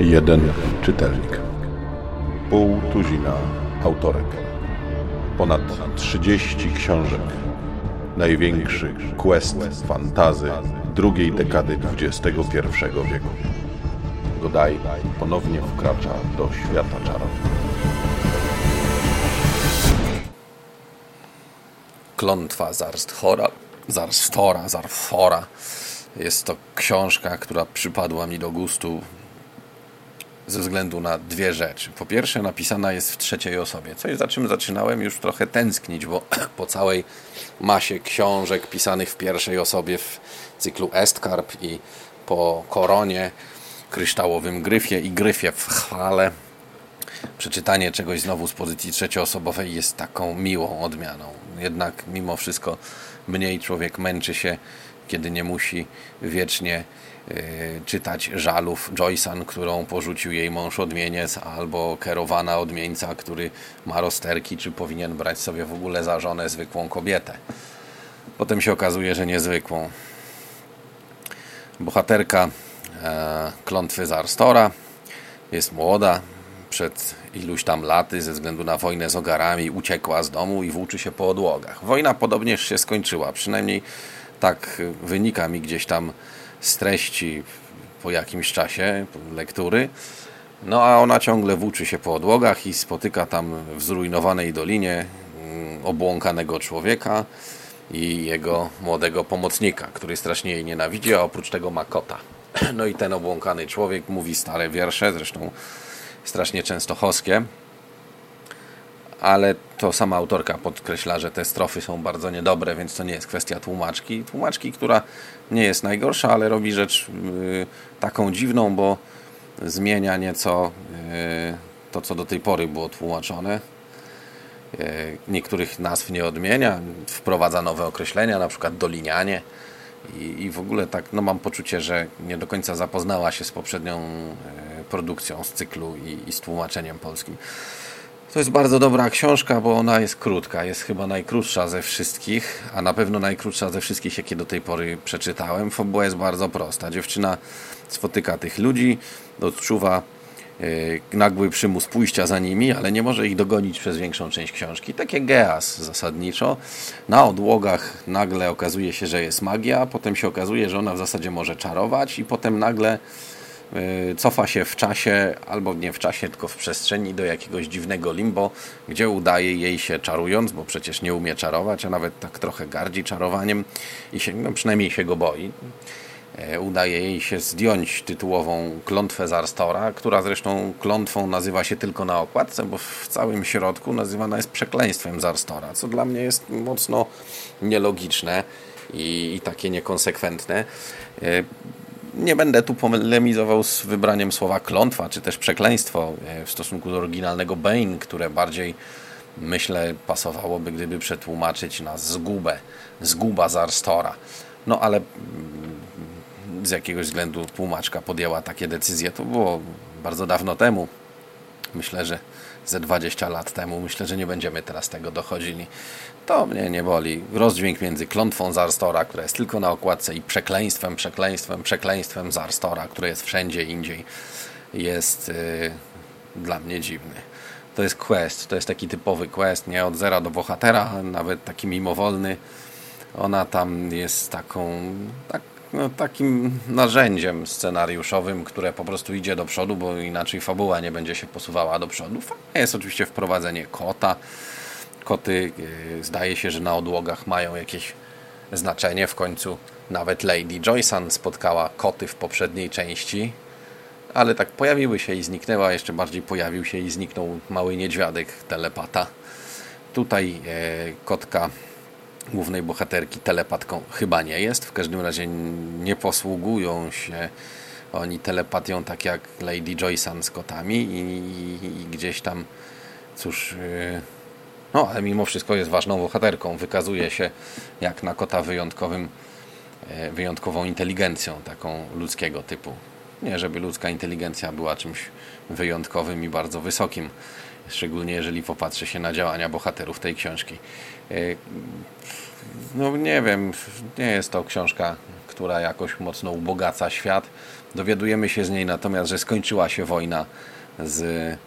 Jeden czytelnik. Pół tuzina autorek. Ponad 30 książek. Największy quest fantazy drugiej dekady XXI wieku. Godaj ponownie wkracza do świata czarów. Klątwa Zarsthora, Zarstora, Zarfora. Jest to książka, która przypadła mi do gustu ze względu na dwie rzeczy. Po pierwsze, napisana jest w trzeciej osobie, coś za czym zaczynałem już trochę tęsknić, bo po całej masie książek pisanych w pierwszej osobie w cyklu Estkarp i po Koronie, Kryształowym Gryfie i Gryfie w chwale, przeczytanie czegoś znowu z pozycji trzecioosobowej jest taką miłą odmianą. Jednak mimo wszystko mniej człowiek męczy się, kiedy nie musi wiecznie Y, czytać żalów Joycean, którą porzucił jej mąż odmieniec, albo kierowana odmieńca, który ma rozterki, czy powinien brać sobie w ogóle za żonę zwykłą kobietę. Potem się okazuje, że niezwykłą. Bohaterka e, klątwy Zarstora jest młoda, przed iluś tam laty ze względu na wojnę z ogarami uciekła z domu i włóczy się po odłogach. Wojna podobnież się skończyła, przynajmniej tak wynika mi gdzieś tam z treści po jakimś czasie lektury. No a ona ciągle włóczy się po odłogach i spotyka tam w zrujnowanej dolinie mm, obłąkanego człowieka i jego młodego pomocnika, który strasznie jej nienawidzi, a oprócz tego ma kota. No i ten obłąkany człowiek mówi stare wiersze, zresztą strasznie częstochowskie, ale to sama autorka podkreśla, że te strofy są bardzo niedobre, więc to nie jest kwestia tłumaczki. Tłumaczki, która nie jest najgorsza, ale robi rzecz y, taką dziwną, bo zmienia nieco y, to, co do tej pory było tłumaczone. Y, niektórych nazw nie odmienia, wprowadza nowe określenia, na przykład dolinianie. I, I w ogóle tak, no mam poczucie, że nie do końca zapoznała się z poprzednią produkcją z cyklu i, i z tłumaczeniem polskim. To jest bardzo dobra książka, bo ona jest krótka. Jest chyba najkrótsza ze wszystkich, a na pewno najkrótsza ze wszystkich, jakie do tej pory przeczytałem. Fabuła jest bardzo prosta. Dziewczyna spotyka tych ludzi, odczuwa yy, nagły przymus pójścia za nimi, ale nie może ich dogonić przez większą część książki. Takie geas zasadniczo. Na odłogach nagle okazuje się, że jest magia, potem się okazuje, że ona w zasadzie może czarować i potem nagle cofa się w czasie, albo nie w czasie, tylko w przestrzeni do jakiegoś dziwnego limbo, gdzie udaje jej się czarując, bo przecież nie umie czarować, a nawet tak trochę gardzi czarowaniem i się, no przynajmniej się go boi. E, udaje jej się zdjąć tytułową klątwę Zarstora, która zresztą klątwą nazywa się tylko na okładce, bo w całym środku nazywana jest przekleństwem Zarstora, co dla mnie jest mocno nielogiczne i, i takie niekonsekwentne. Nie będę tu polemizował z wybraniem słowa klątwa, czy też przekleństwo e, w stosunku do oryginalnego Bane, które bardziej myślę pasowałoby, gdyby przetłumaczyć na zgubę, zguba Zarstora. No ale mm, z jakiegoś względu tłumaczka podjęła takie decyzje. To było bardzo dawno temu. Myślę, że ze 20 lat temu. Myślę, że nie będziemy teraz tego dochodzili. To mnie nie boli. Rozdźwięk między klątwą Zarstora, która jest tylko na okładce i przekleństwem, przekleństwem, przekleństwem Zarstora, które jest wszędzie indziej, jest yy, dla mnie dziwny. To jest quest, to jest taki typowy quest, nie od zera do bohatera, nawet taki mimowolny. Ona tam jest taką, tak, no, takim narzędziem scenariuszowym, które po prostu idzie do przodu, bo inaczej fabuła nie będzie się posuwała do przodu. Jest oczywiście wprowadzenie kota. Koty yy, zdaje się, że na odłogach mają jakieś znaczenie. W końcu nawet Lady Joyson spotkała koty w poprzedniej części, ale tak pojawiły się i zniknęła. Jeszcze bardziej pojawił się i zniknął mały niedźwiadek telepata. Tutaj yy, kotka głównej bohaterki telepatką chyba nie jest. W każdym razie nie posługują się oni telepatią tak jak Lady Joyson z kotami i, i, i gdzieś tam cóż yy, no ale mimo wszystko jest ważną bohaterką. Wykazuje się jak na kota wyjątkowym yy, wyjątkową inteligencją taką ludzkiego typu. Nie, żeby ludzka inteligencja była czymś wyjątkowym i bardzo wysokim. Szczególnie jeżeli popatrzy się na działania bohaterów tej książki. Yy, no nie wiem, nie jest to książka, która jakoś mocno ubogaca świat. Dowiadujemy się z niej natomiast, że skończyła się wojna z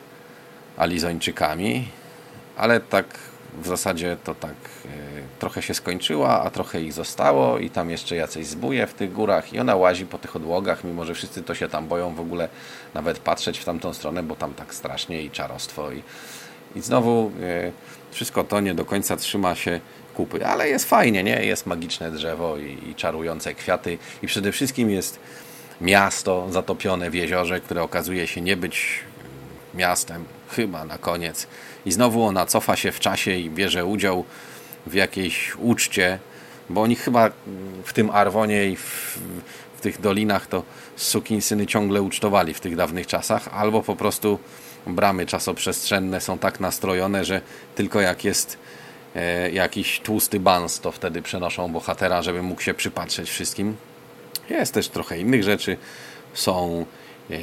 Alizończykami, ale tak w zasadzie to tak e, trochę się skończyła, a trochę ich zostało i tam jeszcze jacyś zbuje w tych górach i ona łazi po tych odłogach, mimo że wszyscy to się tam boją w ogóle nawet patrzeć w tamtą stronę, bo tam tak strasznie i czarostwo i, i znowu e, wszystko to nie do końca trzyma się kupy, ale jest fajnie, nie? Jest magiczne drzewo i, i czarujące kwiaty i przede wszystkim jest miasto zatopione w jeziorze, które okazuje się nie być miastem, chyba na koniec. I znowu ona cofa się w czasie i bierze udział w jakiejś uczcie, bo oni chyba w tym Arwonie i w, w tych dolinach to sukinsyny ciągle ucztowali w tych dawnych czasach, albo po prostu bramy czasoprzestrzenne są tak nastrojone, że tylko jak jest e, jakiś tłusty bans, to wtedy przenoszą bohatera, żeby mógł się przypatrzeć wszystkim. Jest też trochę innych rzeczy. Są e,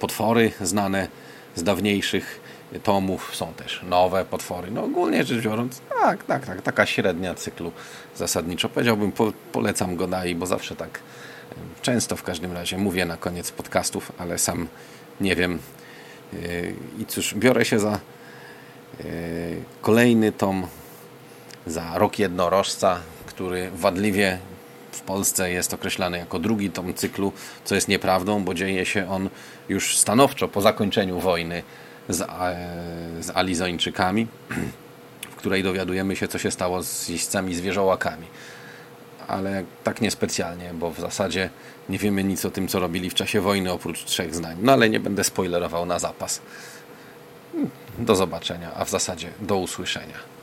potwory znane z dawniejszych tomów, są też nowe potwory. No ogólnie rzecz biorąc, tak, tak, tak, taka średnia cyklu zasadniczo. Powiedziałbym, po, polecam go dalej, bo zawsze tak często w każdym razie mówię na koniec podcastów, ale sam nie wiem. Yy, I cóż, biorę się za yy, kolejny tom, za Rok Jednorożca, który wadliwie w Polsce jest określany jako drugi tom cyklu, co jest nieprawdą, bo dzieje się on już stanowczo po zakończeniu wojny z, e, z Alizończykami, w której dowiadujemy się, co się stało z jeźdźcami zwierzołakami. Ale tak niespecjalnie, bo w zasadzie nie wiemy nic o tym, co robili w czasie wojny, oprócz trzech zdań. No ale nie będę spoilerował na zapas. Do zobaczenia, a w zasadzie do usłyszenia.